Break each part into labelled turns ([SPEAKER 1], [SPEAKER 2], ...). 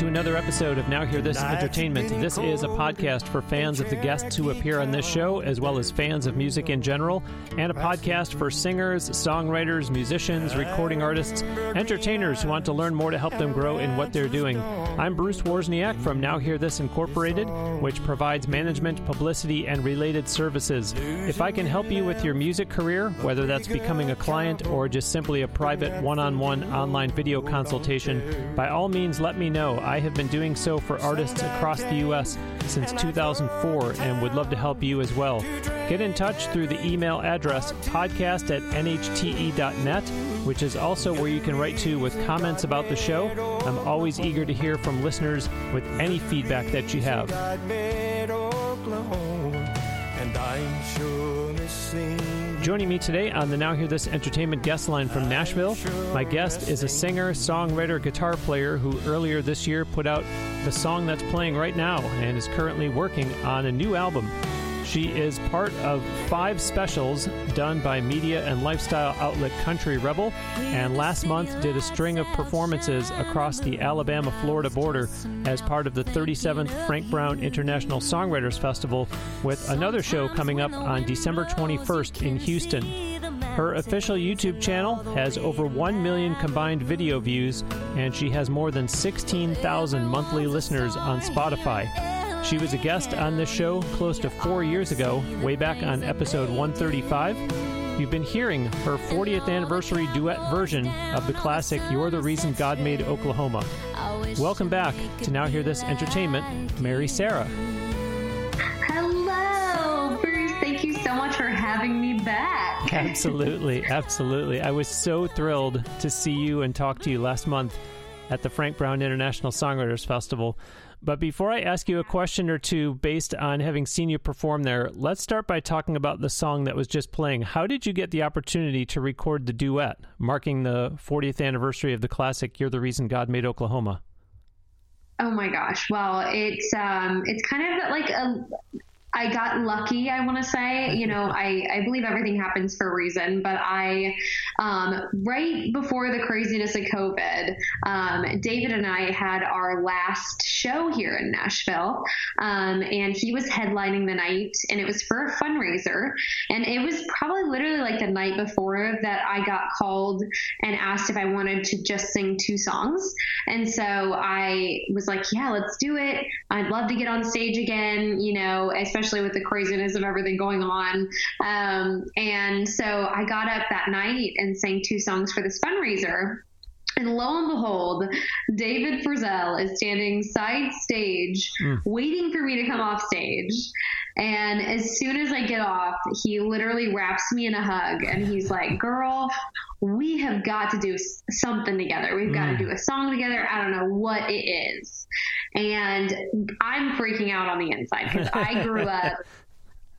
[SPEAKER 1] to another episode of Now Hear This Entertainment. This is a podcast for fans of the guests who appear on this show, as well as fans of music in general, and a podcast for singers, songwriters, musicians, recording artists, entertainers who want to learn more to help them grow in what they're doing. I'm Bruce Wozniak from Now Hear This Incorporated, which provides management, publicity, and related services. If I can help you with your music career, whether that's becoming a client or just simply a private one on one online video consultation, by all means let me know. I have been doing so for artists across the U.S. since 2004 and would love to help you as well. Get in touch through the email address podcast at nhte.net, which is also where you can write to with comments about the show. I'm always eager to hear from listeners with any feedback that you have. Joining me today on the Now Hear This Entertainment guest line from Nashville, my guest is a singer, songwriter, guitar player who earlier this year put out the song that's playing right now and is currently working on a new album. She is part of five specials done by media and lifestyle outlet Country Rebel, and last month did a string of performances across the Alabama Florida border as part of the 37th Frank Brown International Songwriters Festival, with another show coming up on December 21st in Houston. Her official YouTube channel has over 1 million combined video views, and she has more than 16,000 monthly listeners on Spotify. She was a guest on this show close to four years ago, way back on episode 135. You've been hearing her 40th anniversary duet version of the classic You're the Reason God Made Oklahoma. Welcome back to Now Hear This Entertainment, Mary Sarah.
[SPEAKER 2] Hello, Bruce. Thank you so much for having me back.
[SPEAKER 1] absolutely, absolutely. I was so thrilled to see you and talk to you last month at the Frank Brown International Songwriters Festival. But before I ask you a question or two based on having seen you perform there, let's start by talking about the song that was just playing. How did you get the opportunity to record the duet, marking the 40th anniversary of the classic "You're the Reason God Made Oklahoma"?
[SPEAKER 2] Oh my gosh! Well, it's um, it's kind of like a I got lucky, I want to say. You know, I, I believe everything happens for a reason, but I, um, right before the craziness of COVID, um, David and I had our last show here in Nashville, um, and he was headlining the night, and it was for a fundraiser. And it was probably literally like the night before that I got called and asked if I wanted to just sing two songs. And so I was like, yeah, let's do it. I'd love to get on stage again, you know, especially especially with the craziness of everything going on. Um, and so I got up that night and sang two songs for this fundraiser. And lo and behold, David Frizzell is standing side stage, mm. waiting for me to come off stage. And as soon as I get off, he literally wraps me in a hug and he's like, Girl, we have got to do something together. We've mm. got to do a song together. I don't know what it is. And I'm freaking out on the inside because I grew up.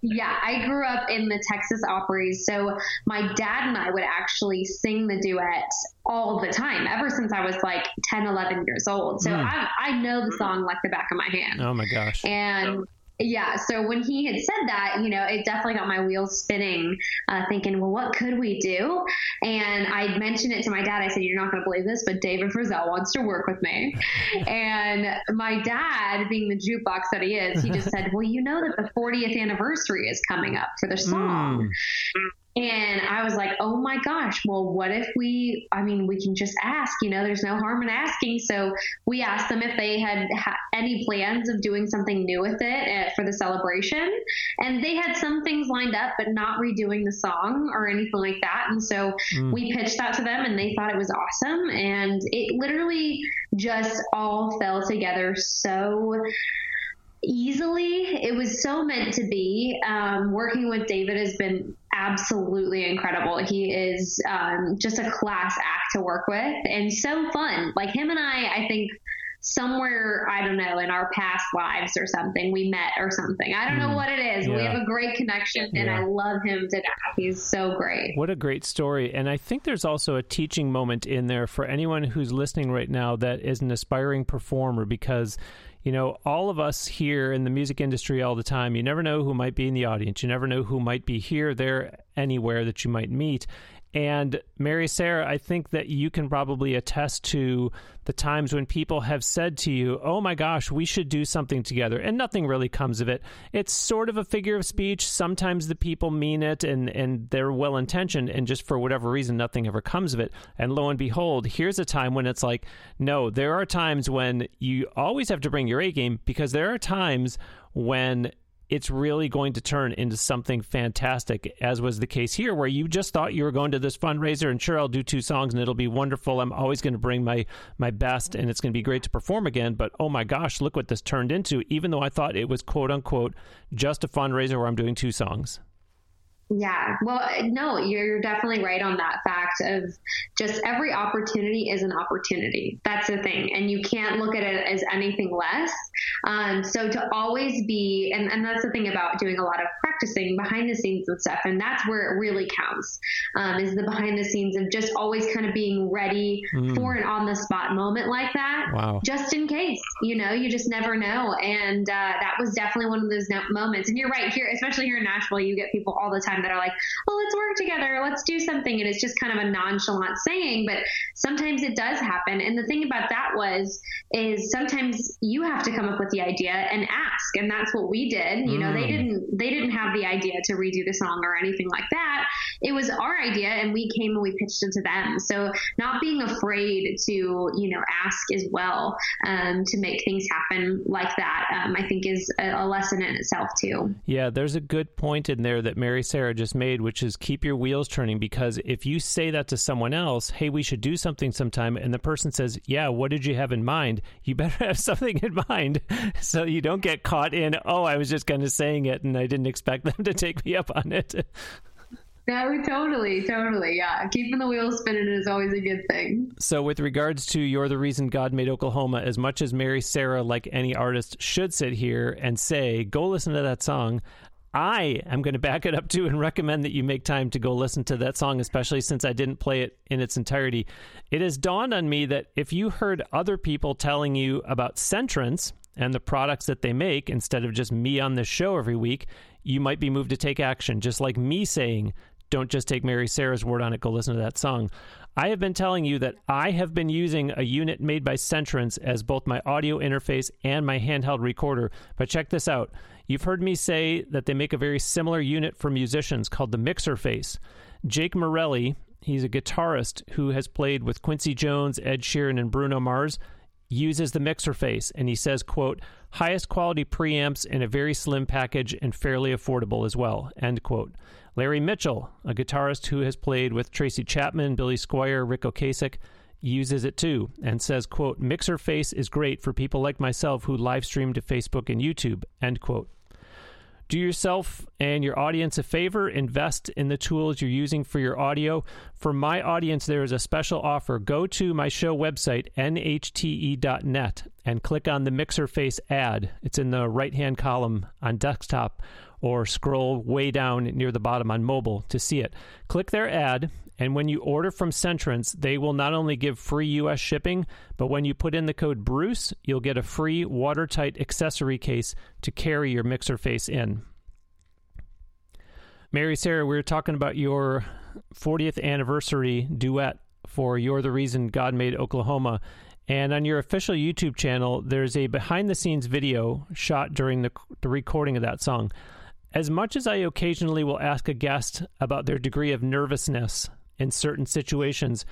[SPEAKER 2] Yeah, I grew up in the Texas Opries. So my dad and I would actually sing the duet all the time, ever since I was like 10, 11 years old. So mm. I, I know the song like the back of my hand.
[SPEAKER 1] Oh my gosh.
[SPEAKER 2] And yeah, so when he had said that, you know, it definitely got my wheels spinning, uh, thinking, well, what could we do? And I mentioned it to my dad. I said, you're not going to believe this, but David Frizzell wants to work with me. and my dad, being the jukebox that he is, he just said, well, you know that the 40th anniversary is coming up for the song. Mm. And I was like, oh my gosh, well, what if we, I mean, we can just ask, you know, there's no harm in asking. So we asked them if they had ha- any plans of doing something new with it uh, for the celebration. And they had some things lined up, but not redoing the song or anything like that. And so mm. we pitched that to them and they thought it was awesome. And it literally just all fell together so easily. It was so meant to be. Um, working with David has been absolutely incredible. He is um, just a class act to work with and so fun. Like him and I, I think somewhere I don't know in our past lives or something we met or something. I don't know mm. what it is. Yeah. We have a great connection and yeah. I love him to death. He's so great.
[SPEAKER 1] What a great story. And I think there's also a teaching moment in there for anyone who's listening right now that is an aspiring performer because you know, all of us hear in the music industry all the time, you never know who might be in the audience. You never know who might be here, there, anywhere that you might meet. And Mary Sarah, I think that you can probably attest to the times when people have said to you, Oh my gosh, we should do something together. And nothing really comes of it. It's sort of a figure of speech. Sometimes the people mean it and, and they're well intentioned. And just for whatever reason, nothing ever comes of it. And lo and behold, here's a time when it's like, no, there are times when you always have to bring your A game because there are times when it's really going to turn into something fantastic, as was the case here, where you just thought you were going to this fundraiser and sure, I'll do two songs and it'll be wonderful. I'm always going to bring my my best and it's going to be great to perform again. But oh my gosh, look what this turned into, even though I thought it was quote unquote just a fundraiser where I'm doing two songs.
[SPEAKER 2] Yeah. Well, no, you're definitely right on that fact of just every opportunity is an opportunity. That's the thing. And you can't look at it as anything less. Um, so to always be, and, and that's the thing about doing a lot of practicing behind the scenes and stuff. And that's where it really counts, um, is the behind the scenes of just always kind of being ready mm. for an on the spot moment like that.
[SPEAKER 1] Wow.
[SPEAKER 2] Just in case, you know, you just never know. And uh, that was definitely one of those moments. And you're right here, especially here in Nashville, you get people all the time that are like, "Well, let's work together, let's do something," and it's just kind of a nonchalant saying, but sometimes it does happen. And the thing about that was, is sometimes you have to come up with the idea and ask, and that's what we did. You know, they mm. didn't they didn't have the idea to redo the song or anything like that. It was our idea, and we came and we pitched it to them. So not being afraid to you know ask as well um, to make things happen like that, um, I think is a, a lesson in itself too.
[SPEAKER 1] Yeah, there's a good point in there that Mary Sarah just made, which is keep your wheels turning. Because if you say that to someone else, hey, we should do something sometime, and the person says, yeah, what did you have in mind? You better have something in mind so you don't get caught in, oh, I was just kind of saying it and I didn't expect them to take me up on it.
[SPEAKER 2] No, totally, totally. Yeah. Keeping the wheels spinning is always a good thing.
[SPEAKER 1] So, with regards to You're the Reason God Made Oklahoma, as much as Mary Sarah, like any artist, should sit here and say, go listen to that song, I am going to back it up too and recommend that you make time to go listen to that song, especially since I didn't play it in its entirety. It has dawned on me that if you heard other people telling you about Centrance and the products that they make instead of just me on this show every week, you might be moved to take action, just like me saying, don't just take Mary Sarah's word on it, go listen to that song. I have been telling you that I have been using a unit made by Centrance as both my audio interface and my handheld recorder. But check this out. You've heard me say that they make a very similar unit for musicians called the Mixer Face. Jake Morelli, he's a guitarist who has played with Quincy Jones, Ed Sheeran, and Bruno Mars, uses the Mixer Face, and he says, quote, highest quality preamps in a very slim package and fairly affordable as well, end quote. Larry Mitchell, a guitarist who has played with Tracy Chapman, Billy Squier, Ric Ocasek, uses it too and says, quote, Mixer Face is great for people like myself who live stream to Facebook and YouTube, end quote. Do yourself and your audience a favor. Invest in the tools you're using for your audio. For my audience, there is a special offer. Go to my show website, nhte.net, and click on the Mixer Face ad. It's in the right hand column on desktop, or scroll way down near the bottom on mobile to see it. Click their ad, and when you order from Centrance, they will not only give free US shipping, but when you put in the code Bruce, you'll get a free watertight accessory case to carry your mixer face in. Mary Sarah, we were talking about your 40th anniversary duet for You're the Reason God Made Oklahoma. And on your official YouTube channel, there's a behind the scenes video shot during the, the recording of that song. As much as I occasionally will ask a guest about their degree of nervousness in certain situations.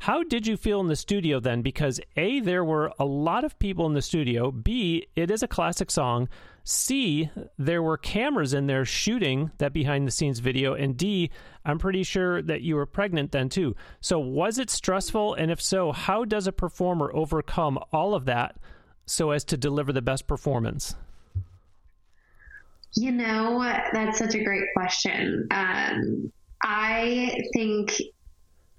[SPEAKER 1] How did you feel in the studio then? Because A, there were a lot of people in the studio. B, it is a classic song. C, there were cameras in there shooting that behind the scenes video. And D, I'm pretty sure that you were pregnant then too. So was it stressful? And if so, how does a performer overcome all of that so as to deliver the best performance?
[SPEAKER 2] You know, that's such a great question. Um, I think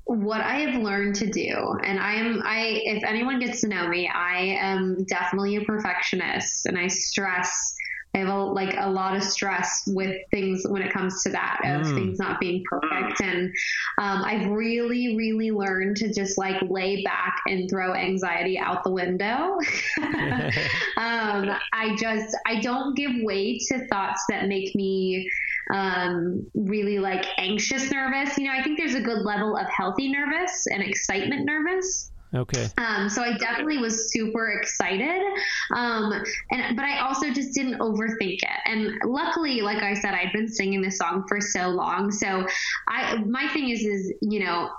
[SPEAKER 2] what I have learned to do, and I am, I, if anyone gets to know me, I am definitely a perfectionist and I stress I have a, like a lot of stress with things when it comes to that of mm. things not being perfect. And um, I've really, really learned to just like lay back and throw anxiety out the window. um, I just, I don't give way to thoughts that make me um, really like anxious nervous. You know, I think there's a good level of healthy nervous and excitement nervous.
[SPEAKER 1] Okay.
[SPEAKER 2] Um, so I definitely was super excited. Um, and, but I also just didn't overthink it. And luckily, like I said, I'd been singing this song for so long. So I, my thing is, is, you know,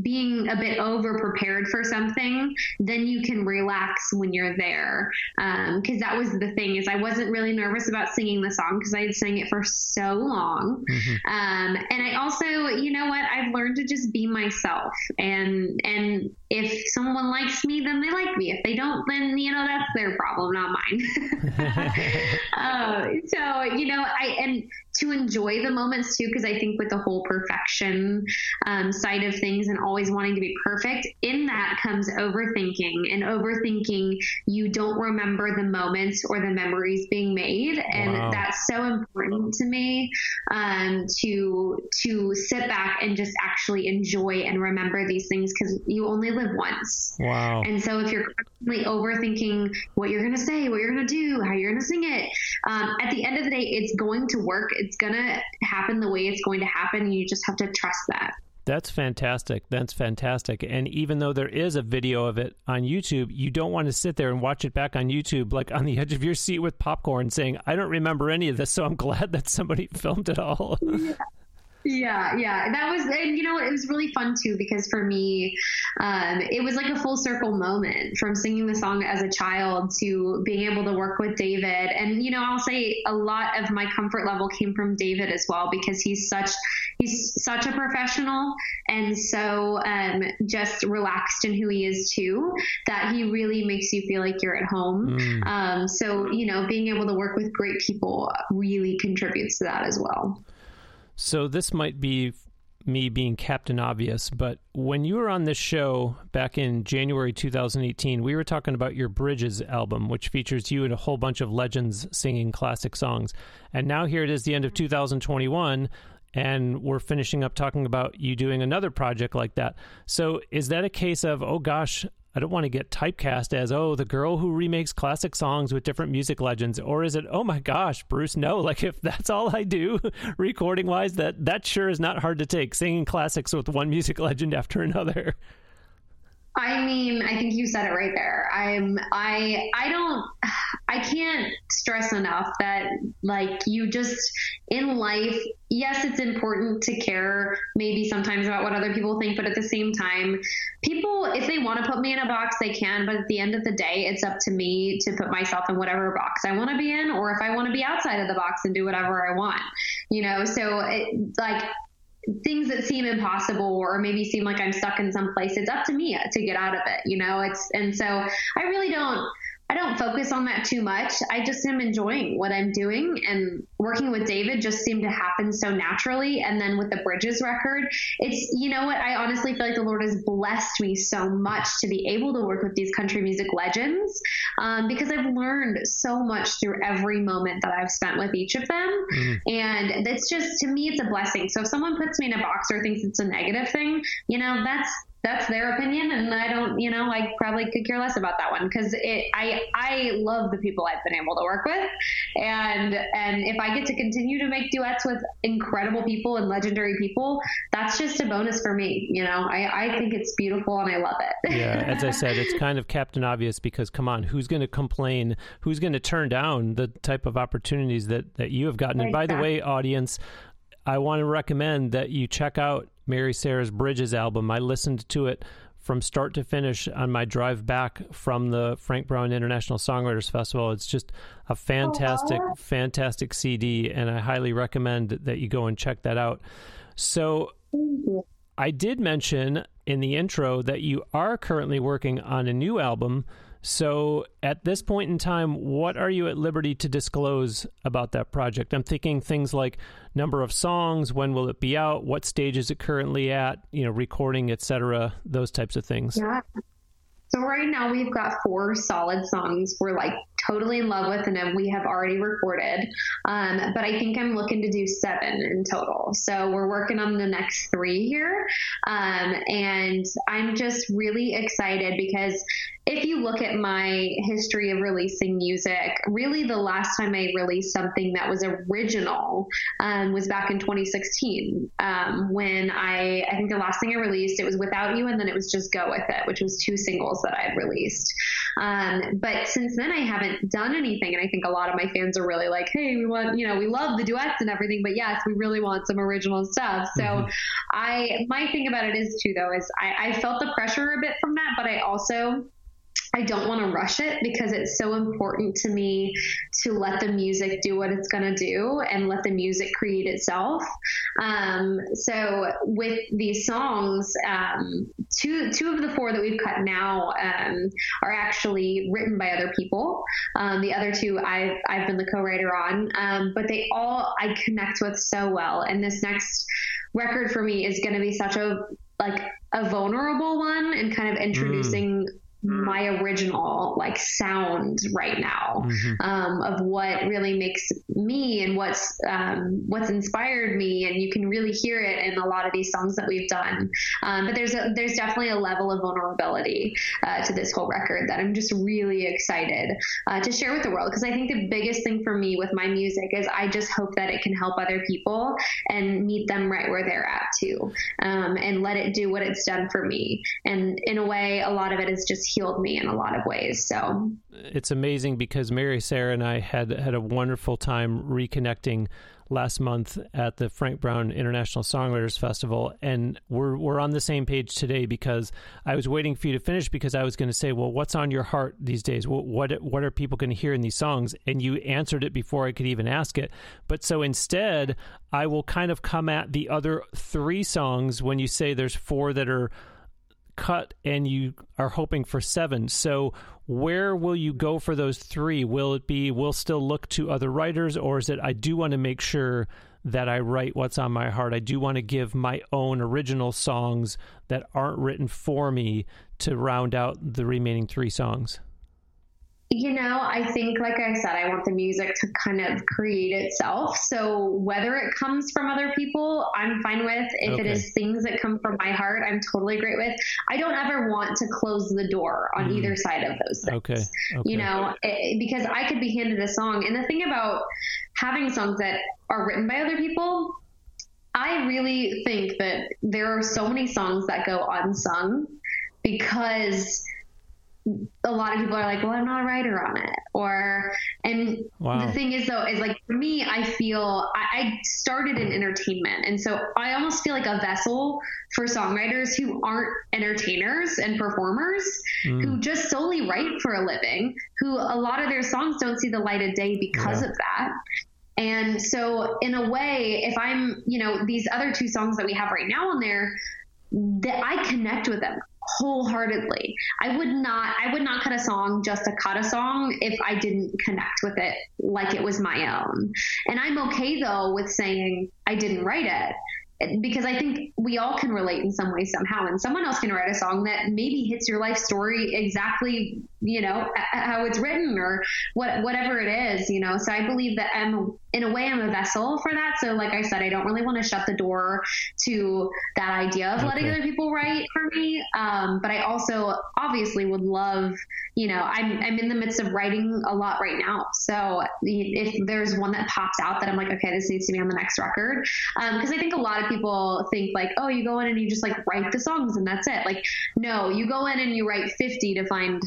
[SPEAKER 2] being a bit over prepared for something, then you can relax when you're there. Um, cause that was the thing is I wasn't really nervous about singing the song because I had sang it for so long. Mm-hmm. Um, and I also, you know what, I've learned to just be myself and, and if someone likes me, then they like me. If they don't, then you know that's their problem, not mine. uh, so you know, I and to enjoy the moments too, because I think with the whole perfection um, side of things and always wanting to be perfect, in that comes overthinking. And overthinking, you don't remember the moments or the memories being made, and wow. that's so important to me um, to to sit back and just actually enjoy and remember these things because you only live once.
[SPEAKER 1] Wow.
[SPEAKER 2] And so if you're constantly overthinking what you're going to say, what you're going to do, how you're going to sing it, um, at the end of the day, it's going to work it's going to happen the way it's going to happen. You just have to trust that.
[SPEAKER 1] That's fantastic. That's fantastic. And even though there is a video of it on YouTube, you don't want to sit there and watch it back on YouTube, like on the edge of your seat with popcorn, saying, I don't remember any of this, so I'm glad that somebody filmed it all.
[SPEAKER 2] Yeah. Yeah, yeah, that was, and you know, it was really fun too because for me, um, it was like a full circle moment from singing the song as a child to being able to work with David. And you know, I'll say a lot of my comfort level came from David as well because he's such he's such a professional and so um, just relaxed in who he is too that he really makes you feel like you're at home. Mm. Um, so you know, being able to work with great people really contributes to that as well.
[SPEAKER 1] So this might be me being Captain Obvious, but when you were on this show back in January 2018, we were talking about your Bridges album, which features you and a whole bunch of legends singing classic songs. And now here it is, the end of 2021, and we're finishing up talking about you doing another project like that. So is that a case of, oh gosh, I don't want to get typecast as, oh, the girl who remakes classic songs with different music legends. Or is it, oh my gosh, Bruce, no, like if that's all I do recording wise, that, that sure is not hard to take, singing classics with one music legend after another.
[SPEAKER 2] I mean, I think you said it right there. I'm I I don't I can't stress enough that like you just in life, yes, it's important to care maybe sometimes about what other people think, but at the same time, people if they want to put me in a box, they can, but at the end of the day, it's up to me to put myself in whatever box I want to be in or if I want to be outside of the box and do whatever I want. You know, so it like things that seem impossible or maybe seem like I'm stuck in some place, it's up to me to get out of it, you know? It's, and so I really don't, I don't focus on that too much. I just am enjoying what I'm doing and working with David just seemed to happen so naturally. And then with the Bridges record, it's, you know what? I honestly feel like the Lord has blessed me so much to be able to work with these country music legends um, because I've learned so much through every moment that I've spent with each of them. Mm. And it's just, to me, it's a blessing. So if someone puts me in a box or thinks it's a negative thing, you know, that's, that's their opinion and I don't, you know, I probably could care less about that one because it, I, I love the people I've been able to work with. And, and if I get to continue to make duets with incredible people and legendary people, that's just a bonus for me. You know, I, I think it's beautiful and I love it.
[SPEAKER 1] yeah. As I said, it's kind of Captain Obvious because come on, who's going to complain? Who's going to turn down the type of opportunities that, that you have gotten? And by the way, audience, I want to recommend that you check out Mary Sarah's Bridges album. I listened to it from start to finish on my drive back from the Frank Brown International Songwriters Festival. It's just a fantastic, fantastic CD, and I highly recommend that you go and check that out. So, I did mention in the intro that you are currently working on a new album. So, at this point in time, what are you at liberty to disclose about that project? I'm thinking things like number of songs, when will it be out, what stage is it currently at, you know, recording, etc., those types of things.
[SPEAKER 2] Yeah. So right now we've got four solid songs we're like totally in love with and we have already recorded. Um, but I think I'm looking to do seven in total. So we're working on the next three here. Um, and I'm just really excited because if you look at my history of releasing music, really the last time I released something that was original um, was back in 2016 um, when I, I think the last thing I released, it was Without You and then it was Just Go With It, which was two singles that I had released. Um, but since then, I haven't done anything. And I think a lot of my fans are really like, hey, we want, you know, we love the duets and everything, but yes, we really want some original stuff. So mm-hmm. I, my thing about it is too, though, is I, I felt the pressure a bit from that, but I also, I don't want to rush it because it's so important to me to let the music do what it's going to do and let the music create itself. Um, so with these songs, um, two two of the four that we've cut now um, are actually written by other people. Um, the other two I've I've been the co-writer on, um, but they all I connect with so well. And this next record for me is going to be such a like a vulnerable one and kind of introducing. Mm Mm. My original like sound right now mm-hmm. um, of what really makes me and what's um, what's inspired me and you can really hear it in a lot of these songs that we've done. Um, but there's a there's definitely a level of vulnerability uh, to this whole record that I'm just really excited uh, to share with the world. Because I think the biggest thing for me with my music is I just hope that it can help other people and meet them right where they're at too um, and let it do what it's done for me. And in a way a lot of it has just healed me in a lot of ways. So.
[SPEAKER 1] It's amazing because Mary Sarah and I had had a wonderful time reconnecting last month at the Frank Brown International Songwriters Festival, and we're we're on the same page today because I was waiting for you to finish because I was going to say, well, what's on your heart these days? What what, what are people going to hear in these songs? And you answered it before I could even ask it. But so instead, I will kind of come at the other three songs when you say there's four that are cut and you are hoping for seven. So where will you go for those three? Will it be we'll still look to other writers, or is it I do want to make sure that I write what's on my heart? I do want to give my own original songs that aren't written for me to round out the remaining three songs.
[SPEAKER 2] You know, I think, like I said, I want the music to kind of create itself. So whether it comes from other people, I'm fine with. If okay. it is things that come from my heart, I'm totally great with. I don't ever want to close the door on mm. either side of those things.
[SPEAKER 1] Okay. okay.
[SPEAKER 2] You know, it, because I could be handed a song. And the thing about having songs that are written by other people, I really think that there are so many songs that go unsung because a lot of people are like, well, I'm not a writer on it. Or, and wow. the thing is though, is like for me, I feel I, I, started in entertainment. And so I almost feel like a vessel for songwriters who aren't entertainers and performers mm. who just solely write for a living, who a lot of their songs don't see the light of day because yeah. of that. And so in a way, if I'm, you know, these other two songs that we have right now on there, that I connect with them wholeheartedly. I would not I would not cut a song just to cut a song if I didn't connect with it like it was my own. And I'm okay though with saying I didn't write it because I think we all can relate in some way somehow, and someone else can write a song that maybe hits your life story exactly, you know, how it's written or what whatever it is, you know. So I believe that I'm in a way I'm a vessel for that. So like I said, I don't really want to shut the door to that idea of okay. letting other people write for me. Um, but I also obviously would love, you know, I'm I'm in the midst of writing a lot right now. So if there's one that pops out that I'm like, okay, this needs to be on the next record, because um, I think a lot of people think like, oh, you go in and you just like write the songs and that's it. Like, no, you go in and you write 50 to find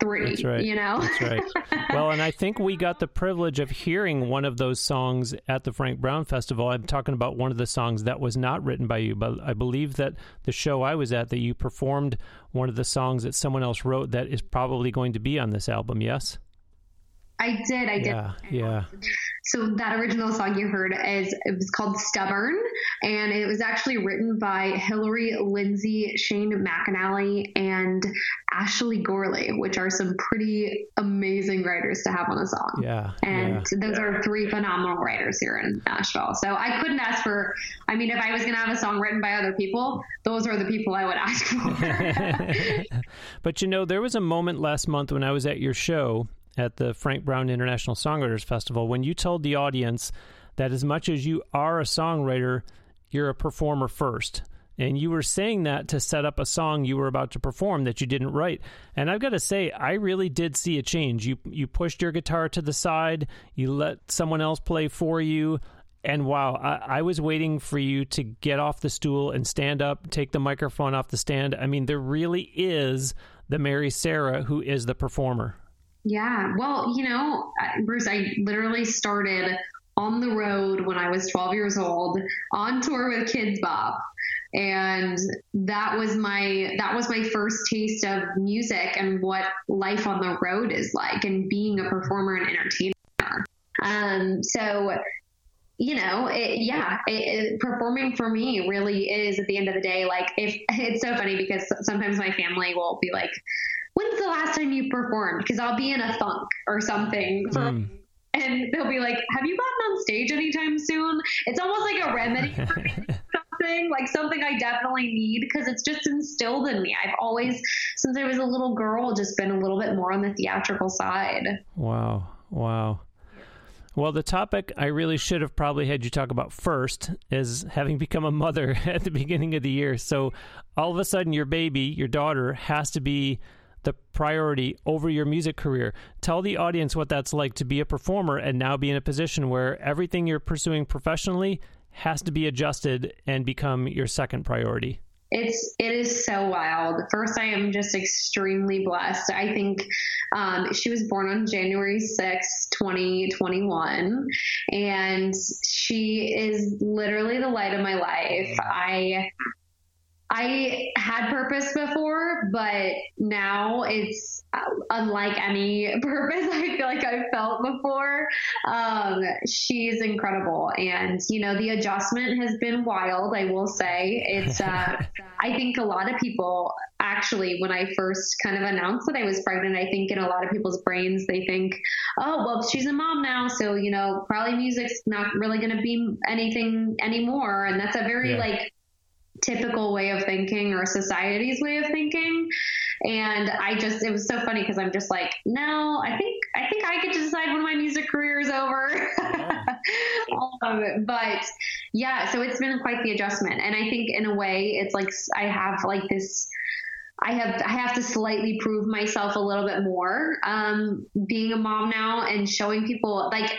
[SPEAKER 2] three. That's right. You know.
[SPEAKER 1] That's right. well, and I think we got the privilege of hearing one of those songs at the Frank Brown Festival. I'm talking about one of the songs that was not written by you, but I believe that the show I was at that you performed one of the songs that someone else wrote that is probably going to be on this album. Yes.
[SPEAKER 2] I did. I did.
[SPEAKER 1] Yeah. Yeah.
[SPEAKER 2] So that original song you heard is it was called Stubborn, and it was actually written by Hillary Lindsey, Shane McAnally, and Ashley Gorley, which are some pretty amazing writers to have on a song.
[SPEAKER 1] Yeah.
[SPEAKER 2] And
[SPEAKER 1] yeah.
[SPEAKER 2] those are three phenomenal writers here in Nashville. So I couldn't ask for. I mean, if I was going to have a song written by other people, those are the people I would ask for.
[SPEAKER 1] but you know, there was a moment last month when I was at your show at the Frank Brown International Songwriters Festival when you told the audience that as much as you are a songwriter, you're a performer first. And you were saying that to set up a song you were about to perform that you didn't write. And I've got to say, I really did see a change. You you pushed your guitar to the side, you let someone else play for you. And wow, I, I, was waiting for you to get off the stool and stand up, take the microphone off the stand. I mean, there really is the Mary Sarah who is the performer.
[SPEAKER 2] Yeah. Well, you know, Bruce, I literally started on the road when I was 12 years old on tour with Kidz Bop and that was my that was my first taste of music and what life on the road is like and being a performer and entertainer um so you know, it, yeah, it, it, performing for me really is at the end of the day, like if it's so funny because sometimes my family will be like, when's the last time you performed? Because I'll be in a funk or something for, mm. and they'll be like, have you gotten on stage anytime soon? It's almost like a remedy for something like something I definitely need because it's just instilled in me. I've always, since I was a little girl, just been a little bit more on the theatrical side.
[SPEAKER 1] Wow. Wow. Well, the topic I really should have probably had you talk about first is having become a mother at the beginning of the year. So all of a sudden, your baby, your daughter, has to be the priority over your music career. Tell the audience what that's like to be a performer and now be in a position where everything you're pursuing professionally has to be adjusted and become your second priority
[SPEAKER 2] it's it is so wild. First, I am just extremely blessed. I think um, she was born on January 6, 2021, and she is literally the light of my life. I I had purpose before, but now it's uh, unlike any purpose I feel like I've felt before. Um, she's incredible. And, you know, the adjustment has been wild, I will say. It's, uh, I think a lot of people actually, when I first kind of announced that I was pregnant, I think in a lot of people's brains, they think, oh, well, she's a mom now. So, you know, probably music's not really going to be anything anymore. And that's a very yeah. like, typical way of thinking or society's way of thinking. And I just, it was so funny because I'm just like, no, I think, I think I get to decide when my music career is over. um, but yeah, so it's been quite the adjustment. And I think in a way, it's like I have like this. I have I have to slightly prove myself a little bit more um, being a mom now and showing people like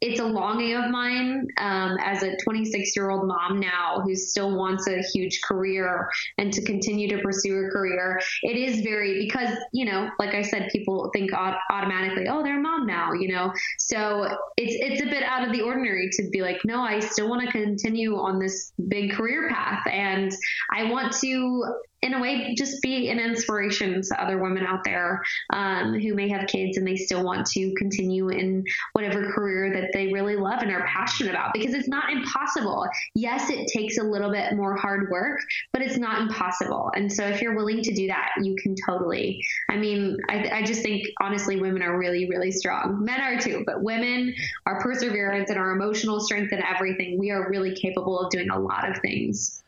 [SPEAKER 2] it's a longing of mine um, as a 26 year old mom now who still wants a huge career and to continue to pursue a career. It is very because you know, like I said, people think automatically, oh, they're a mom now, you know. So it's it's a bit out of the ordinary to be like, no, I still want to continue on this big career path, and I want to in a way, just be an inspiration to other women out there um, who may have kids and they still want to continue in whatever career that they really love and are passionate about because it's not impossible. Yes, it takes a little bit more hard work, but it's not impossible. And so if you're willing to do that, you can totally. I mean, I, I just think honestly, women are really, really strong. Men are too, but women, our perseverance and our emotional strength and everything, we are really capable of doing a lot of things.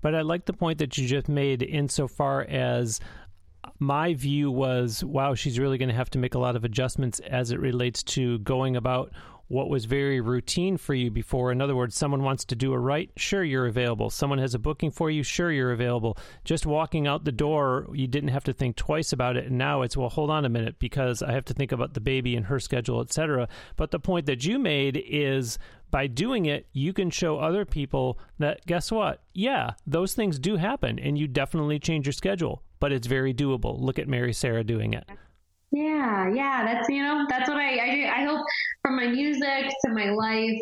[SPEAKER 1] But I like the point that you just made insofar as my view was wow, she's really going to have to make a lot of adjustments as it relates to going about what was very routine for you before. In other words, someone wants to do a write, sure, you're available. Someone has a booking for you, sure, you're available. Just walking out the door, you didn't have to think twice about it. And now it's, well, hold on a minute because I have to think about the baby and her schedule, etc. But the point that you made is by doing it, you can show other people that guess what? Yeah, those things do happen and you definitely change your schedule, but it's very doable. Look at Mary Sarah doing it.
[SPEAKER 2] Yeah, yeah, that's you know, that's what I I, do. I hope from my music to my life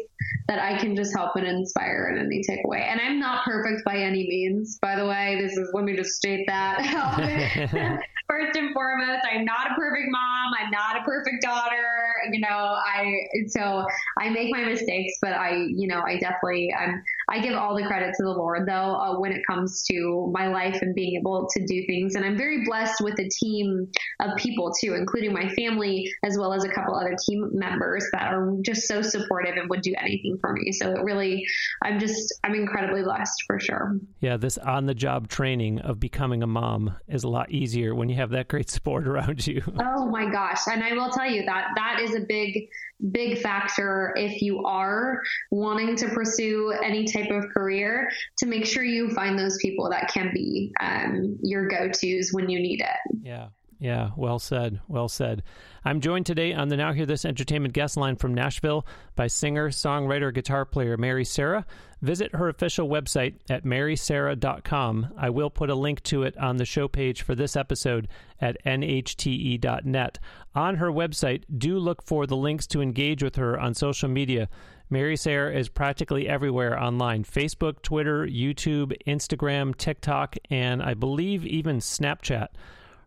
[SPEAKER 2] that I can just help and inspire in any takeaway. And I'm not perfect by any means. By the way, this is let me just state that. First and foremost, I'm not a perfect mom. I'm not a perfect daughter. You know, I so I make my mistakes, but I, you know, I definitely I'm I give all the credit to the Lord, though, uh, when it comes to my life and being able to do things. And I'm very blessed with a team of people, too, including my family, as well as a couple other team members that are just so supportive and would do anything for me. So it really, I'm just, I'm incredibly blessed for sure.
[SPEAKER 1] Yeah, this on the job training of becoming a mom is a lot easier when you have that great support around you.
[SPEAKER 2] Oh my gosh. And I will tell you that that is a big, big factor if you are wanting to pursue any type of career to make sure you find those people that can be um, your go tos when you need it.
[SPEAKER 1] Yeah. Yeah, well said. Well said. I'm joined today on the Now Hear This Entertainment guest line from Nashville by singer, songwriter, guitar player Mary Sarah. Visit her official website at marysarah.com. I will put a link to it on the show page for this episode at nhte.net. On her website, do look for the links to engage with her on social media. Mary Sarah is practically everywhere online Facebook, Twitter, YouTube, Instagram, TikTok, and I believe even Snapchat.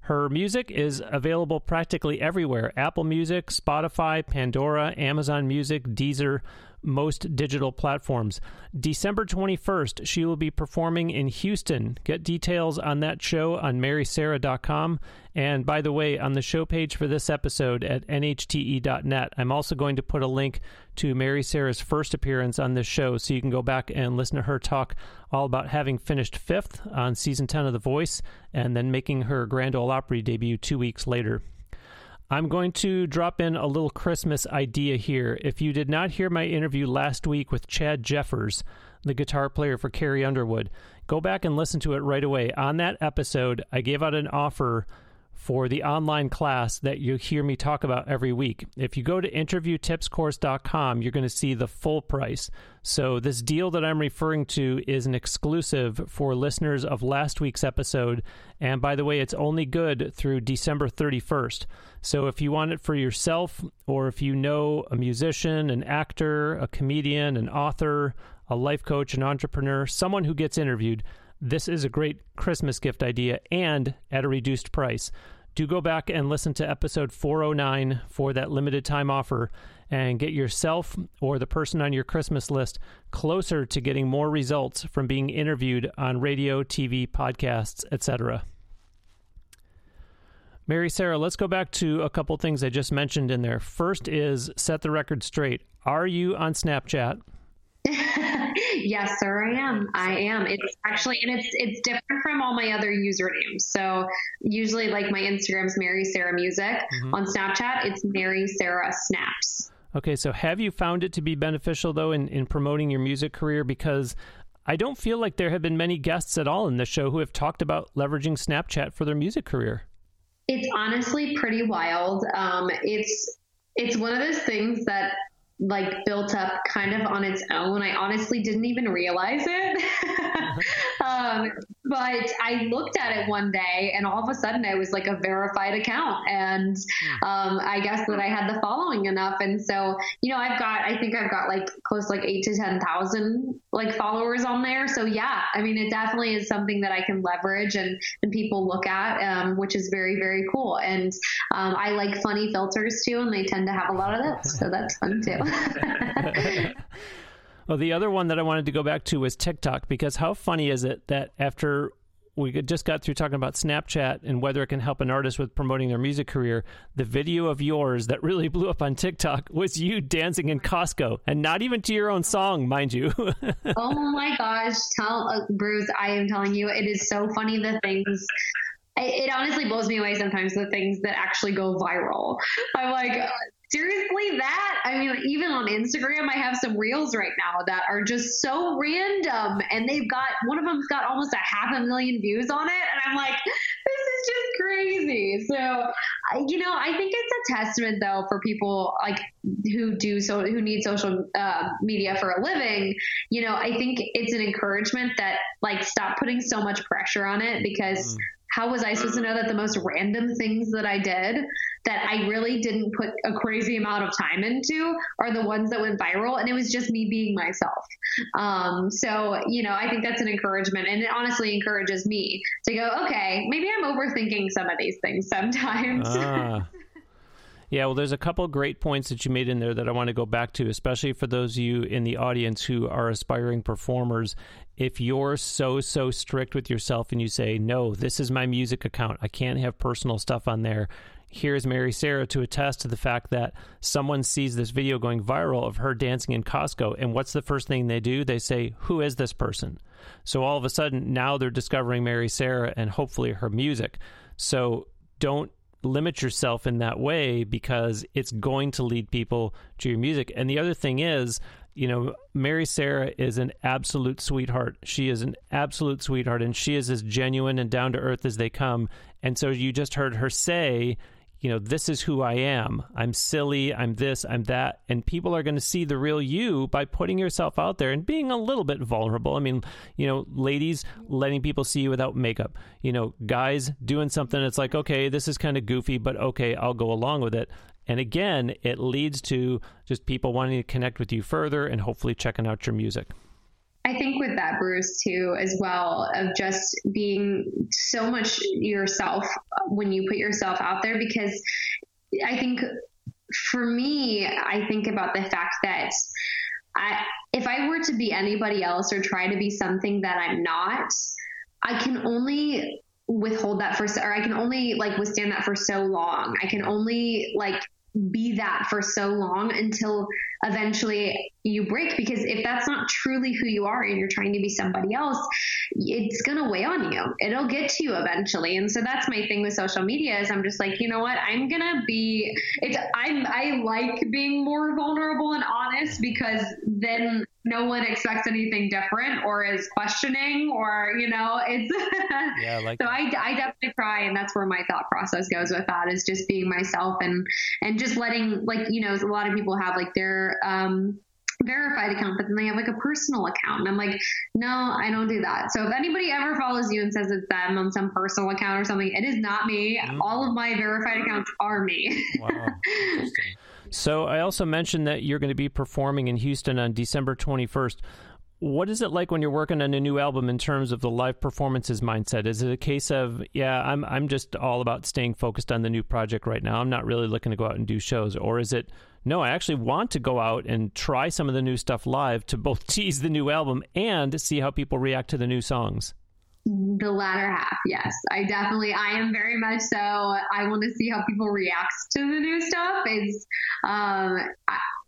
[SPEAKER 1] Her music is available practically everywhere. Apple Music, Spotify, Pandora, Amazon Music, Deezer, most digital platforms. December 21st, she will be performing in Houston. Get details on that show on marysarah.com. And by the way, on the show page for this episode at nhte.net, I'm also going to put a link to Mary Sarah's first appearance on this show so you can go back and listen to her talk all about having finished fifth on season 10 of The Voice and then making her Grand Ole Opry debut two weeks later. I'm going to drop in a little Christmas idea here. If you did not hear my interview last week with Chad Jeffers, the guitar player for Carrie Underwood, go back and listen to it right away. On that episode, I gave out an offer for the online class that you hear me talk about every week. If you go to interviewtipscourse.com, you're going to see the full price. So, this deal that I'm referring to is an exclusive for listeners of last week's episode. And by the way, it's only good through December 31st. So, if you want it for yourself, or if you know a musician, an actor, a comedian, an author, a life coach, an entrepreneur, someone who gets interviewed, this is a great Christmas gift idea and at a reduced price. Do go back and listen to episode 409 for that limited time offer and get yourself or the person on your Christmas list closer to getting more results from being interviewed on radio, TV, podcasts, etc. Mary Sarah, let's go back to a couple things I just mentioned in there. First is set the record straight. Are you on Snapchat?
[SPEAKER 2] Yes, sir, I am. I am. It's actually, and it's it's different from all my other usernames. So usually, like my Instagram's Mary Sarah Music. Mm-hmm. On Snapchat, it's Mary Sarah Snaps.
[SPEAKER 1] Okay, so have you found it to be beneficial though in, in promoting your music career? Because I don't feel like there have been many guests at all in the show who have talked about leveraging Snapchat for their music career.
[SPEAKER 2] It's honestly pretty wild. Um, it's it's one of those things that like built up kind of on its own. I honestly didn't even realize it. Mm-hmm. Um, but I looked at it one day and all of a sudden I was like a verified account. And hmm. um, I guess that I had the following enough. And so, you know, I've got, I think I've got like close like eight to 10,000 like followers on there. So yeah, I mean, it definitely is something that I can leverage and, and people look at, um, which is very, very cool. And um, I like funny filters too, and they tend to have a lot of those. So that's fun too.
[SPEAKER 1] well, the other one that I wanted to go back to was TikTok because how funny is it that after we just got through talking about Snapchat and whether it can help an artist with promoting their music career. The video of yours that really blew up on TikTok was you dancing in Costco, and not even to your own song, mind you.
[SPEAKER 2] oh my gosh, tell uh, Bruce, I am telling you, it is so funny the things it honestly blows me away sometimes the things that actually go viral. I'm like, seriously that i mean even on instagram i have some reels right now that are just so random and they've got one of them's got almost a half a million views on it and i'm like this is just crazy. So you know i think it's a testament though for people like who do so who need social uh, media for a living. You know i think it's an encouragement that like stop putting so much pressure on it because mm how was I supposed to know that the most random things that I did that I really didn't put a crazy amount of time into are the ones that went viral? And it was just me being myself. Um, so, you know, I think that's an encouragement. And it honestly encourages me to go, okay, maybe I'm overthinking some of these things sometimes. Ah.
[SPEAKER 1] Yeah, well, there's a couple great points that you made in there that I want to go back to, especially for those of you in the audience who are aspiring performers. If you're so, so strict with yourself and you say, no, this is my music account, I can't have personal stuff on there. Here's Mary Sarah to attest to the fact that someone sees this video going viral of her dancing in Costco. And what's the first thing they do? They say, Who is this person? So all of a sudden, now they're discovering Mary Sarah and hopefully her music. So don't limit yourself in that way because it's going to lead people to your music. And the other thing is, you know, Mary Sarah is an absolute sweetheart. She is an absolute sweetheart, and she is as genuine and down to earth as they come. And so you just heard her say, you know, this is who I am. I'm silly. I'm this. I'm that. And people are going to see the real you by putting yourself out there and being a little bit vulnerable. I mean, you know, ladies letting people see you without makeup. You know, guys doing something that's like, okay, this is kind of goofy, but okay, I'll go along with it. And again, it leads to just people wanting to connect with you further and hopefully checking out your music.
[SPEAKER 2] I think with that, Bruce, too, as well, of just being so much yourself when you put yourself out there, because I think for me, I think about the fact that I, if I were to be anybody else or try to be something that I'm not, I can only withhold that for, or I can only like withstand that for so long. I can only like be that for so long until eventually you break. Because if that's not truly who you are and you're trying to be somebody else it's going to weigh on you. It'll get to you eventually. And so that's my thing with social media is i'm just like you know what? I'm going to be it's i'm i like being more vulnerable and honest because then no one expects anything different or is questioning or you know it's yeah like so I, I definitely cry and that's where my thought process goes with that is just being myself and and just letting like you know a lot of people have like their um verified account, but then they have like a personal account. And I'm like, no, I don't do that. So if anybody ever follows you and says it's them on some personal account or something, it is not me. Mm. All of my verified accounts are me. Wow.
[SPEAKER 1] So I also mentioned that you're going to be performing in Houston on December 21st. What is it like when you're working on a new album in terms of the live performances mindset? Is it a case of, yeah, I'm I'm just all about staying focused on the new project right now. I'm not really looking to go out and do shows, or is it no, I actually want to go out and try some of the new stuff live to both tease the new album and see how people react to the new songs?
[SPEAKER 2] The latter half, yes. I definitely, I am very much so. I want to see how people react to the new stuff. It's, um,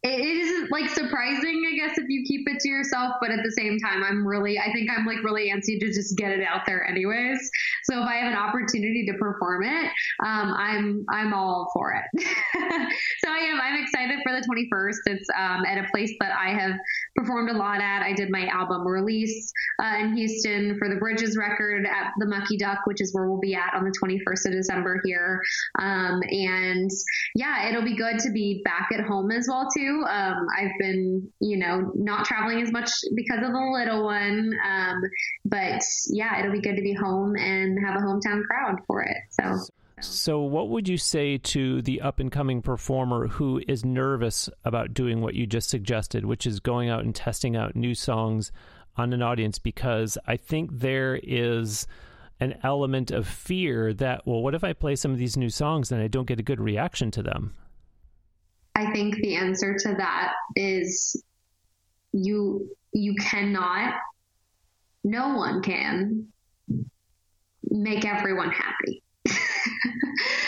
[SPEAKER 2] it is like surprising, I guess, if you keep it to yourself. But at the same time, I'm really, I think I'm like really antsy to just get it out there, anyways. So if I have an opportunity to perform it, um, I'm I'm all for it. so I am. I'm excited for the 21st. It's um, at a place that I have performed a lot at. I did my album release uh, in Houston for the Bridges record at the Mucky Duck, which is where we'll be at on the 21st of December here. Um, and yeah, it'll be good to be back at home as well too um, I've been, you know, not traveling as much because of the little one. Um, but yeah, it'll be good to be home and have a hometown crowd for it. So.
[SPEAKER 1] So, what would you say to the up and coming performer who is nervous about doing what you just suggested, which is going out and testing out new songs on an audience? Because I think there is an element of fear that, well, what if I play some of these new songs and I don't get a good reaction to them?
[SPEAKER 2] I think the answer to that is you you cannot no one can make everyone happy.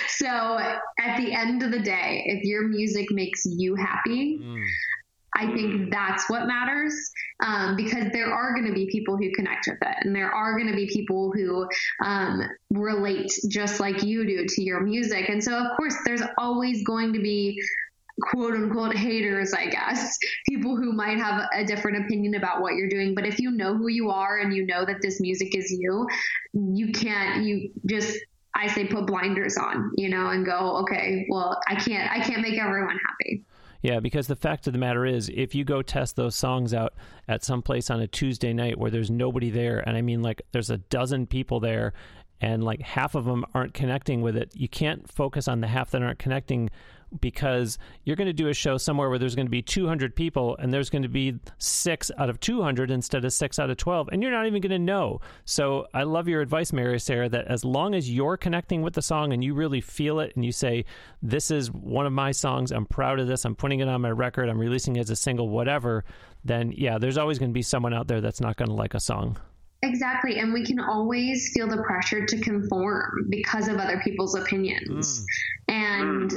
[SPEAKER 2] so at the end of the day, if your music makes you happy, mm. I think that's what matters um, because there are going to be people who connect with it, and there are going to be people who um, relate just like you do to your music. And so, of course, there's always going to be quote unquote haters, I guess, people who might have a different opinion about what you're doing. But if you know who you are and you know that this music is you, you can't, you just, I say put blinders on, you know, and go, okay, well, I can't, I can't make everyone happy.
[SPEAKER 1] Yeah, because the fact of the matter is, if you go test those songs out at some place on a Tuesday night where there's nobody there, and I mean, like, there's a dozen people there, and like half of them aren't connecting with it, you can't focus on the half that aren't connecting because you're going to do a show somewhere where there's going to be 200 people and there's going to be six out of 200 instead of six out of 12, and you're not even going to know. So I love your advice, Mary Sarah, that as long as you're connecting with the song and you really feel it and you say, This is one of my songs, I'm proud of this, I'm putting it on my record, I'm releasing it as a single, whatever, then yeah, there's always going to be someone out there that's not going to like a song.
[SPEAKER 2] Exactly. And we can always feel the pressure to conform because of other people's opinions. Mm. And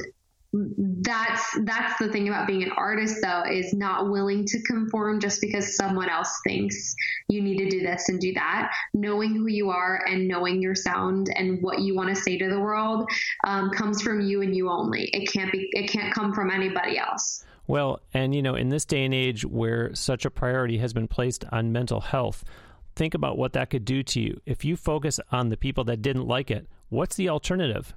[SPEAKER 2] that's that's the thing about being an artist though is not willing to conform just because someone else thinks you need to do this and do that knowing who you are and knowing your sound and what you want to say to the world um, comes from you and you only it can't be it can't come from anybody else
[SPEAKER 1] well and you know in this day and age where such a priority has been placed on mental health think about what that could do to you. If you focus on the people that didn't like it, what's the alternative?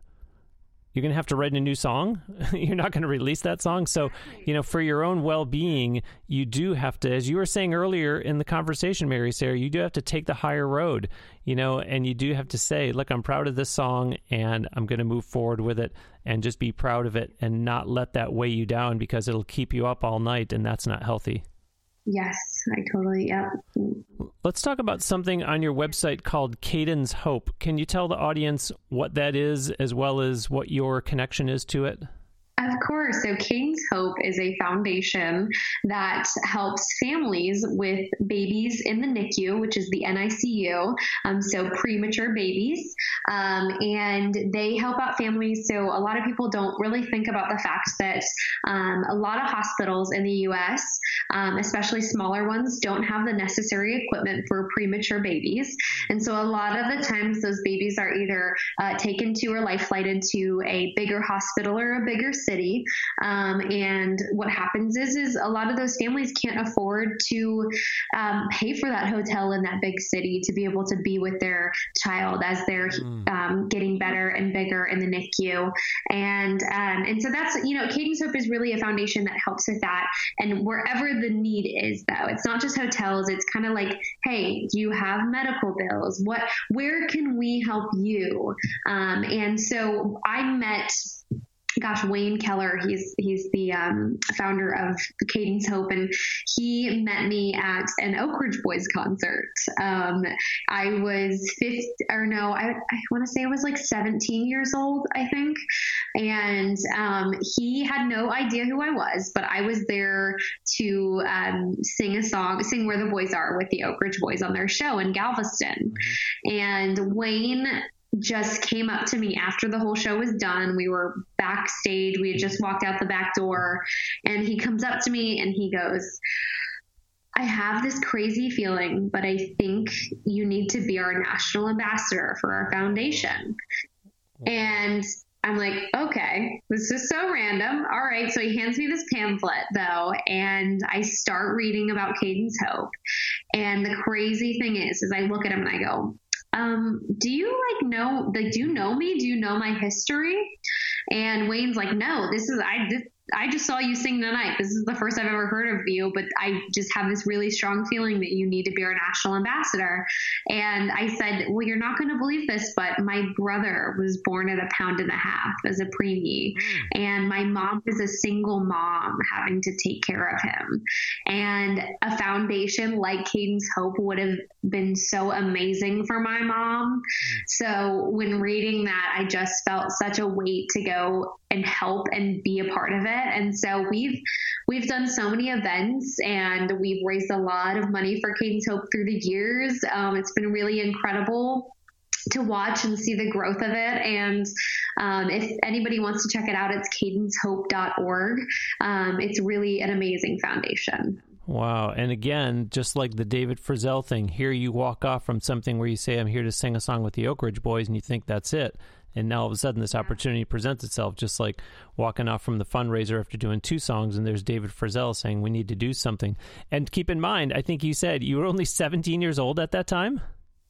[SPEAKER 1] You're going to have to write a new song. You're not going to release that song. So, you know, for your own well being, you do have to, as you were saying earlier in the conversation, Mary Sarah, you do have to take the higher road, you know, and you do have to say, look, I'm proud of this song and I'm going to move forward with it and just be proud of it and not let that weigh you down because it'll keep you up all night and that's not healthy.
[SPEAKER 2] Yes, I totally, yeah.
[SPEAKER 1] Let's talk about something on your website called Caden's Hope. Can you tell the audience what that is as well as what your connection is to it?
[SPEAKER 2] Of course. So, Caden's Hope is a foundation that helps families with babies in the NICU, which is the NICU, um, so premature babies. Um, and they help out families. So, a lot of people don't really think about the fact that um, a lot of hospitals in the US, um, especially smaller ones, don't have the necessary equipment for premature babies. And so, a lot of the times, those babies are either uh, taken to or life flighted to a bigger hospital or a bigger city. Um, and what happens is, is a lot of those families can't afford to um, pay for that hotel in that big city to be able to be with their child as they're mm. um, getting better and bigger in the NICU. And um, and so that's you know, Caden's Hope is really a foundation that helps with that. And wherever the need is, though, it's not just hotels. It's kind of like, hey, you have medical bills? What? Where can we help you? Um, and so I met gosh, Wayne Keller, he's he's the um, founder of Caden's Hope, and he met me at an Oak Ridge Boys concert. Um, I was 50, or no, I, I want to say I was like 17 years old, I think, and um, he had no idea who I was, but I was there to um, sing a song, sing "Where the Boys Are" with the Oak Ridge Boys on their show in Galveston, mm-hmm. and Wayne just came up to me after the whole show was done. We were backstage. We had just walked out the back door. And he comes up to me and he goes, I have this crazy feeling, but I think you need to be our national ambassador for our foundation. And I'm like, okay, this is so random. All right. So he hands me this pamphlet, though, and I start reading about Caden's Hope. And the crazy thing is, is I look at him and I go, um, do you like know, like, do you know me? Do you know my history? And Wayne's like, no, this is, I, this, I just saw you sing tonight. This is the first I've ever heard of you, but I just have this really strong feeling that you need to be our national ambassador. And I said, Well, you're not going to believe this, but my brother was born at a pound and a half as a preemie. Mm. And my mom is a single mom having to take care of him. And a foundation like Caden's Hope would have been so amazing for my mom. Mm. So when reading that, I just felt such a weight to go and help and be a part of it. And so we've we've done so many events and we've raised a lot of money for Caden's Hope through the years. Um, it's been really incredible to watch and see the growth of it. And um, if anybody wants to check it out, it's cadencehope.org. Um, it's really an amazing foundation.
[SPEAKER 1] Wow. And again, just like the David Frizzell thing, here you walk off from something where you say, I'm here to sing a song with the Oak Ridge Boys, and you think that's it and now all of a sudden this opportunity presents itself just like walking off from the fundraiser after doing two songs and there's david frizzell saying we need to do something. And keep in mind i think you said you were only 17 years old at that time?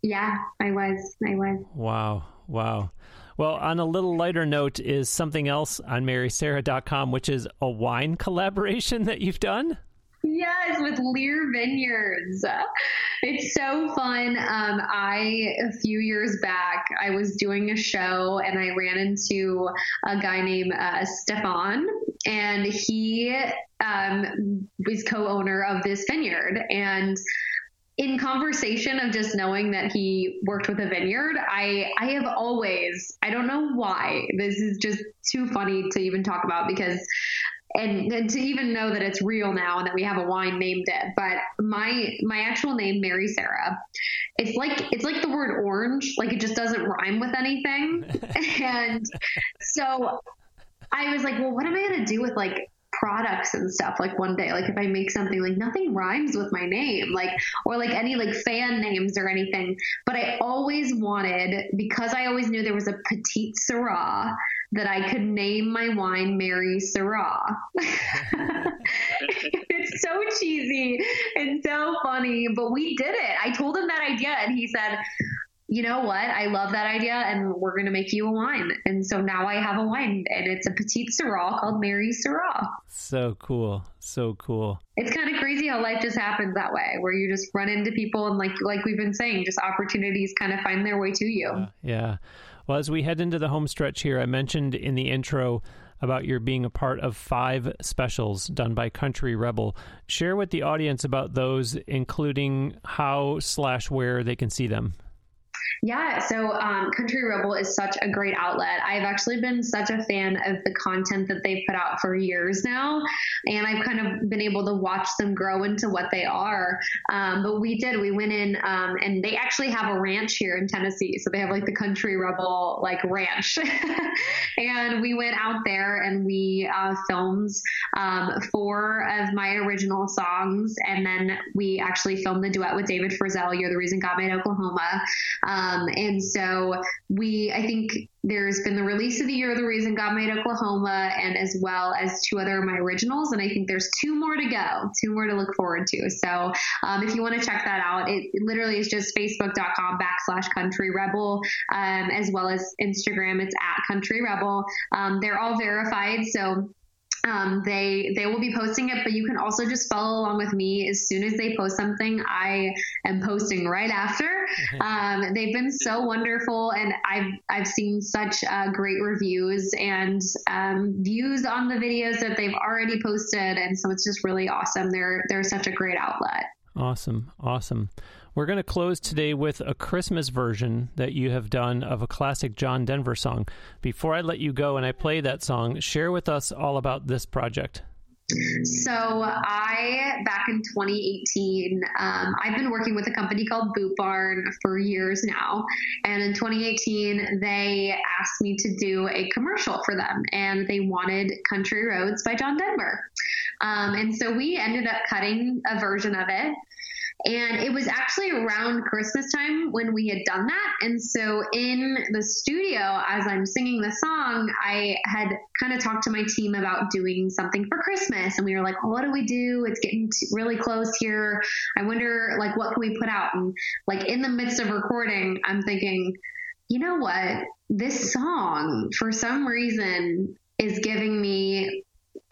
[SPEAKER 2] Yeah i was i was.
[SPEAKER 1] Wow wow. Well, on a little lighter note, is something else on marysarah.com, which is a wine collaboration that you've done?
[SPEAKER 2] Yes, with Lear Vineyards. It's so fun. Um, I, a few years back, I was doing a show and I ran into a guy named uh, Stefan, and he um, was co owner of this vineyard. And in conversation of just knowing that he worked with a vineyard, I I have always I don't know why this is just too funny to even talk about because and, and, to even know that it's real now and that we have a wine named it. But my my actual name, Mary Sarah, it's like it's like the word orange, like it just doesn't rhyme with anything. and so I was like, well, what am I gonna do with like products and stuff like one day like if i make something like nothing rhymes with my name like or like any like fan names or anything but i always wanted because i always knew there was a petite syrah that i could name my wine mary syrah it's so cheesy and so funny but we did it i told him that idea and he said you know what? I love that idea and we're going to make you a wine. And so now I have a wine and it's a petite Syrah called Mary Syrah.
[SPEAKER 1] So cool. So cool.
[SPEAKER 2] It's kind of crazy how life just happens that way where you just run into people and like like we've been saying, just opportunities kind of find their way to you.
[SPEAKER 1] Uh, yeah. Well, as we head into the home stretch here, I mentioned in the intro about your being a part of five specials done by Country Rebel. Share with the audience about those, including how slash where they can see them.
[SPEAKER 2] Yeah, so um, Country Rebel is such a great outlet. I've actually been such a fan of the content that they've put out for years now, and I've kind of been able to watch them grow into what they are. Um, but we did, we went in, um, and they actually have a ranch here in Tennessee. So they have like the Country Rebel like ranch, and we went out there and we uh, filmed um, four of my original songs, and then we actually filmed the duet with David Frizzell, "You're the Reason God Made Oklahoma." Um, and so we, I think there's been the release of the year, of the reason God made Oklahoma, and as well as two other of my originals. And I think there's two more to go, two more to look forward to. So um, if you want to check that out, it, it, literally is just facebook.com backslash country rebel, um, as well as Instagram. It's at country rebel. Um, they're all verified. So um, they they will be posting it, but you can also just follow along with me. As soon as they post something, I am posting right after. Um, they've been so wonderful, and I've I've seen such uh, great reviews and um, views on the videos that they've already posted, and so it's just really awesome. They're they're such a great outlet.
[SPEAKER 1] Awesome, awesome. We're going to close today with a Christmas version that you have done of a classic John Denver song. Before I let you go and I play that song, share with us all about this project.
[SPEAKER 2] So I, back in 2018, um, I've been working with a company called Boot Barn for years now. And in 2018, they asked me to do a commercial for them, and they wanted Country Roads by John Denver. Um, and so we ended up cutting a version of it. And it was actually around Christmas time when we had done that. And so in the studio, as I'm singing the song, I had kind of talked to my team about doing something for Christmas. And we were like, well, what do we do? It's getting really close here. I wonder, like, what can we put out? And like in the midst of recording, I'm thinking, you know what? This song, for some reason, is giving me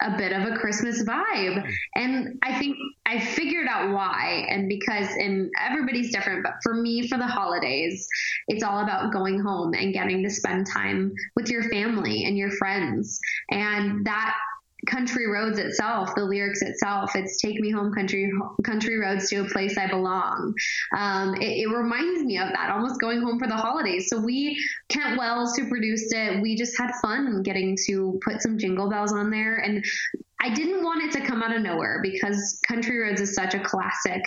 [SPEAKER 2] a bit of a Christmas vibe. And I think I figured out why. And because and everybody's different, but for me for the holidays, it's all about going home and getting to spend time with your family and your friends. And that country roads itself the lyrics itself. It's take me home country country roads to a place i belong. Um, it, it, reminds me of that almost going home for the holidays. So we kent wells who produced it we just had fun getting to put some jingle bells on there. And I didn't want it to come out of nowhere because Country Roads is such a classic,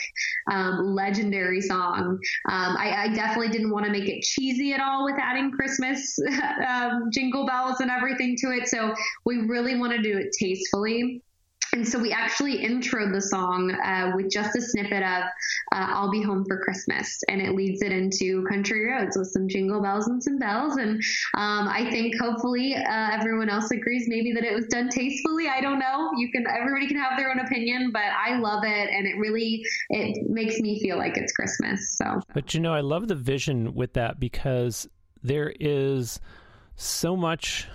[SPEAKER 2] um, legendary song. Um, I, I, definitely didn't want to make it cheesy at all with adding Christmas um, jingle bells and everything to it. So we really want to do it tastefully. And so we actually introed the song uh, with just a snippet of uh, I'll Be Home for Christmas. And it leads it into Country Roads with some jingle bells and some bells. And um, I think hopefully uh, everyone else agrees maybe that it was done tastefully. I don't know. You can, everybody can have their own opinion, but I love it. And it really, it makes me feel like it's Christmas. So,
[SPEAKER 1] but you know, I love the vision with that because there is so much,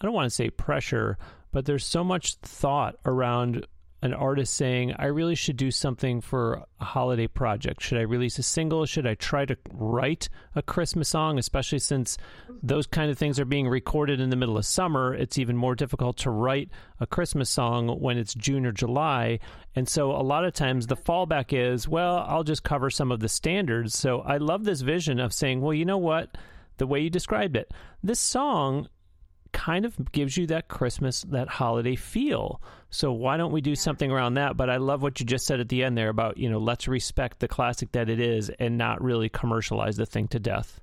[SPEAKER 1] I don't want to say pressure, but there's so much thought around an artist saying, I really should do something for a holiday project? Should I release a single? Should I try to write a Christmas song, especially since those kind of things are being recorded in the middle of summer? It's even more difficult to write a Christmas song when it's June or July. And so a lot of times the fallback is, well, I'll just cover some of the standards. So I love this vision of saying, well, you know what? The way you described it, this song kind of gives you that Christmas, that holiday feel. So why don't we do something around that? But I love what you just said at the end there about, you know, let's respect the classic that it is and not really commercialize the thing to death.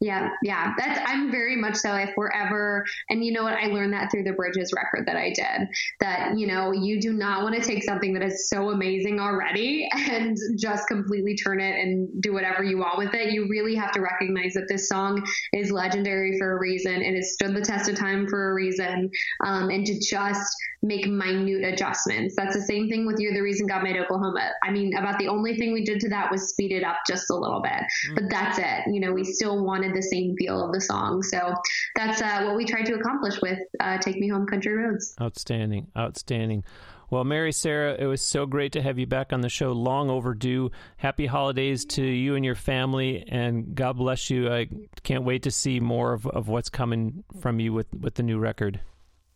[SPEAKER 2] Yeah, yeah. That's I'm very much so if we're ever and you know what, I learned that through the Bridges record that I did. That, you know, you do not want to take something that is so amazing already and just completely turn it and do whatever you want with it. You really have to recognize that this song is legendary for a reason. And it has stood the test of time for a reason. Um, and to just make minute adjustments. That's the same thing with You're the Reason God Made Oklahoma. I mean, about the only thing we did to that was speed it up just a little bit. But that's it. You know, we still wanted the same feel of the song. So that's uh, what we tried to accomplish with uh, Take Me Home Country Roads.
[SPEAKER 1] Outstanding. Outstanding. Well, Mary Sarah, it was so great to have you back on the show. Long overdue. Happy holidays to you and your family, and God bless you. I can't wait to see more of, of what's coming from you with, with the new record.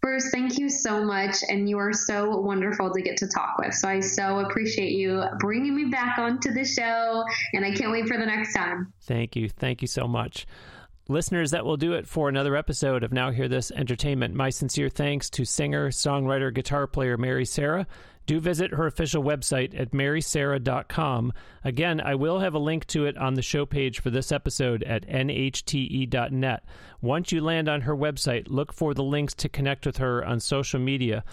[SPEAKER 2] Bruce, thank you so much. And you are so wonderful to get to talk with. So I so appreciate you bringing me back onto the show. And I can't wait for the next time.
[SPEAKER 1] Thank you. Thank you so much. Listeners, that will do it for another episode of Now Hear This Entertainment. My sincere thanks to singer, songwriter, guitar player Mary Sarah do visit her official website at marysarah.com. Again, I will have a link to it on the show page for this episode at nhte.net. Once you land on her website, look for the links to connect with her on social media.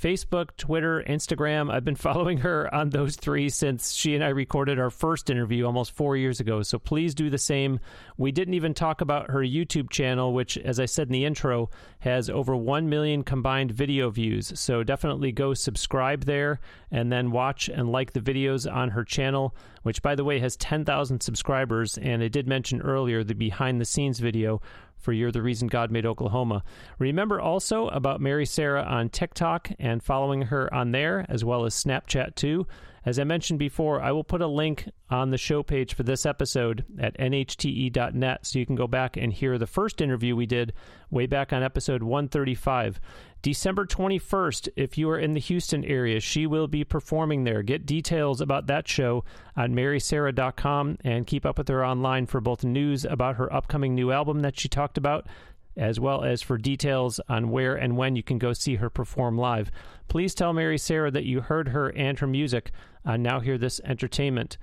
[SPEAKER 1] Facebook, Twitter, Instagram. I've been following her on those three since she and I recorded our first interview almost four years ago. So please do the same. We didn't even talk about her YouTube channel, which, as I said in the intro, has over 1 million combined video views. So definitely go subscribe there and then watch and like the videos on her channel, which, by the way, has 10,000 subscribers. And I did mention earlier the behind the scenes video for You're the Reason God Made Oklahoma. Remember also about Mary Sarah on TikTok and following her on there, as well as Snapchat too. As I mentioned before, I will put a link on the show page for this episode at nhte.net so you can go back and hear the first interview we did way back on episode 135. December 21st, if you are in the Houston area, she will be performing there. Get details about that show on marysarah.com and keep up with her online for both news about her upcoming new album that she talked about as well as for details on where and when you can go see her perform live. Please tell Mary Sarah that you heard her and her music on Now Hear This Entertainment.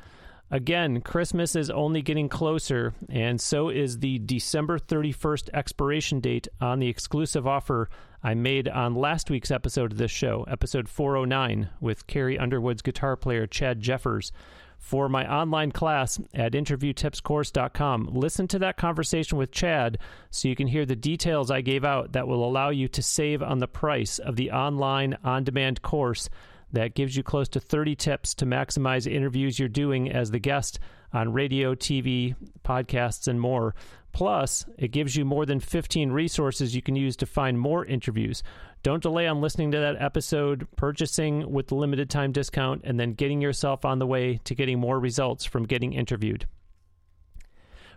[SPEAKER 1] Again, Christmas is only getting closer, and so is the December 31st expiration date on the exclusive offer I made on last week's episode of this show, episode 409, with Carrie Underwood's guitar player Chad Jeffers for my online class at interviewtipscourse.com. Listen to that conversation with Chad so you can hear the details I gave out that will allow you to save on the price of the online on demand course that gives you close to 30 tips to maximize interviews you're doing as the guest on radio, TV, podcasts, and more. Plus, it gives you more than 15 resources you can use to find more interviews. Don't delay on listening to that episode, purchasing with the limited time discount, and then getting yourself on the way to getting more results from getting interviewed.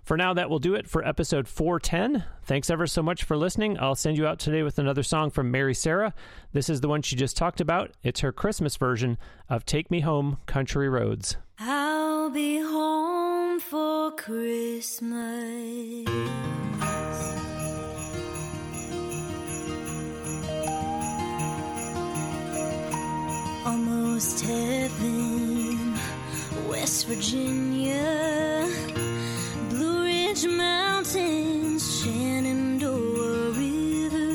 [SPEAKER 1] For now, that will do it for episode 410. Thanks ever so much for listening. I'll send you out today with another song from Mary Sarah. This is the one she just talked about. It's her Christmas version of Take Me Home, Country Roads.
[SPEAKER 3] I'll be home Christmas. Almost heaven, West Virginia, Blue Ridge Mountains, Shenandoah River.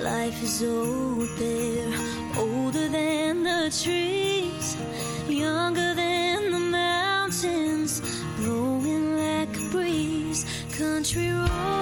[SPEAKER 3] Life is old there, older than the trees, Country roads,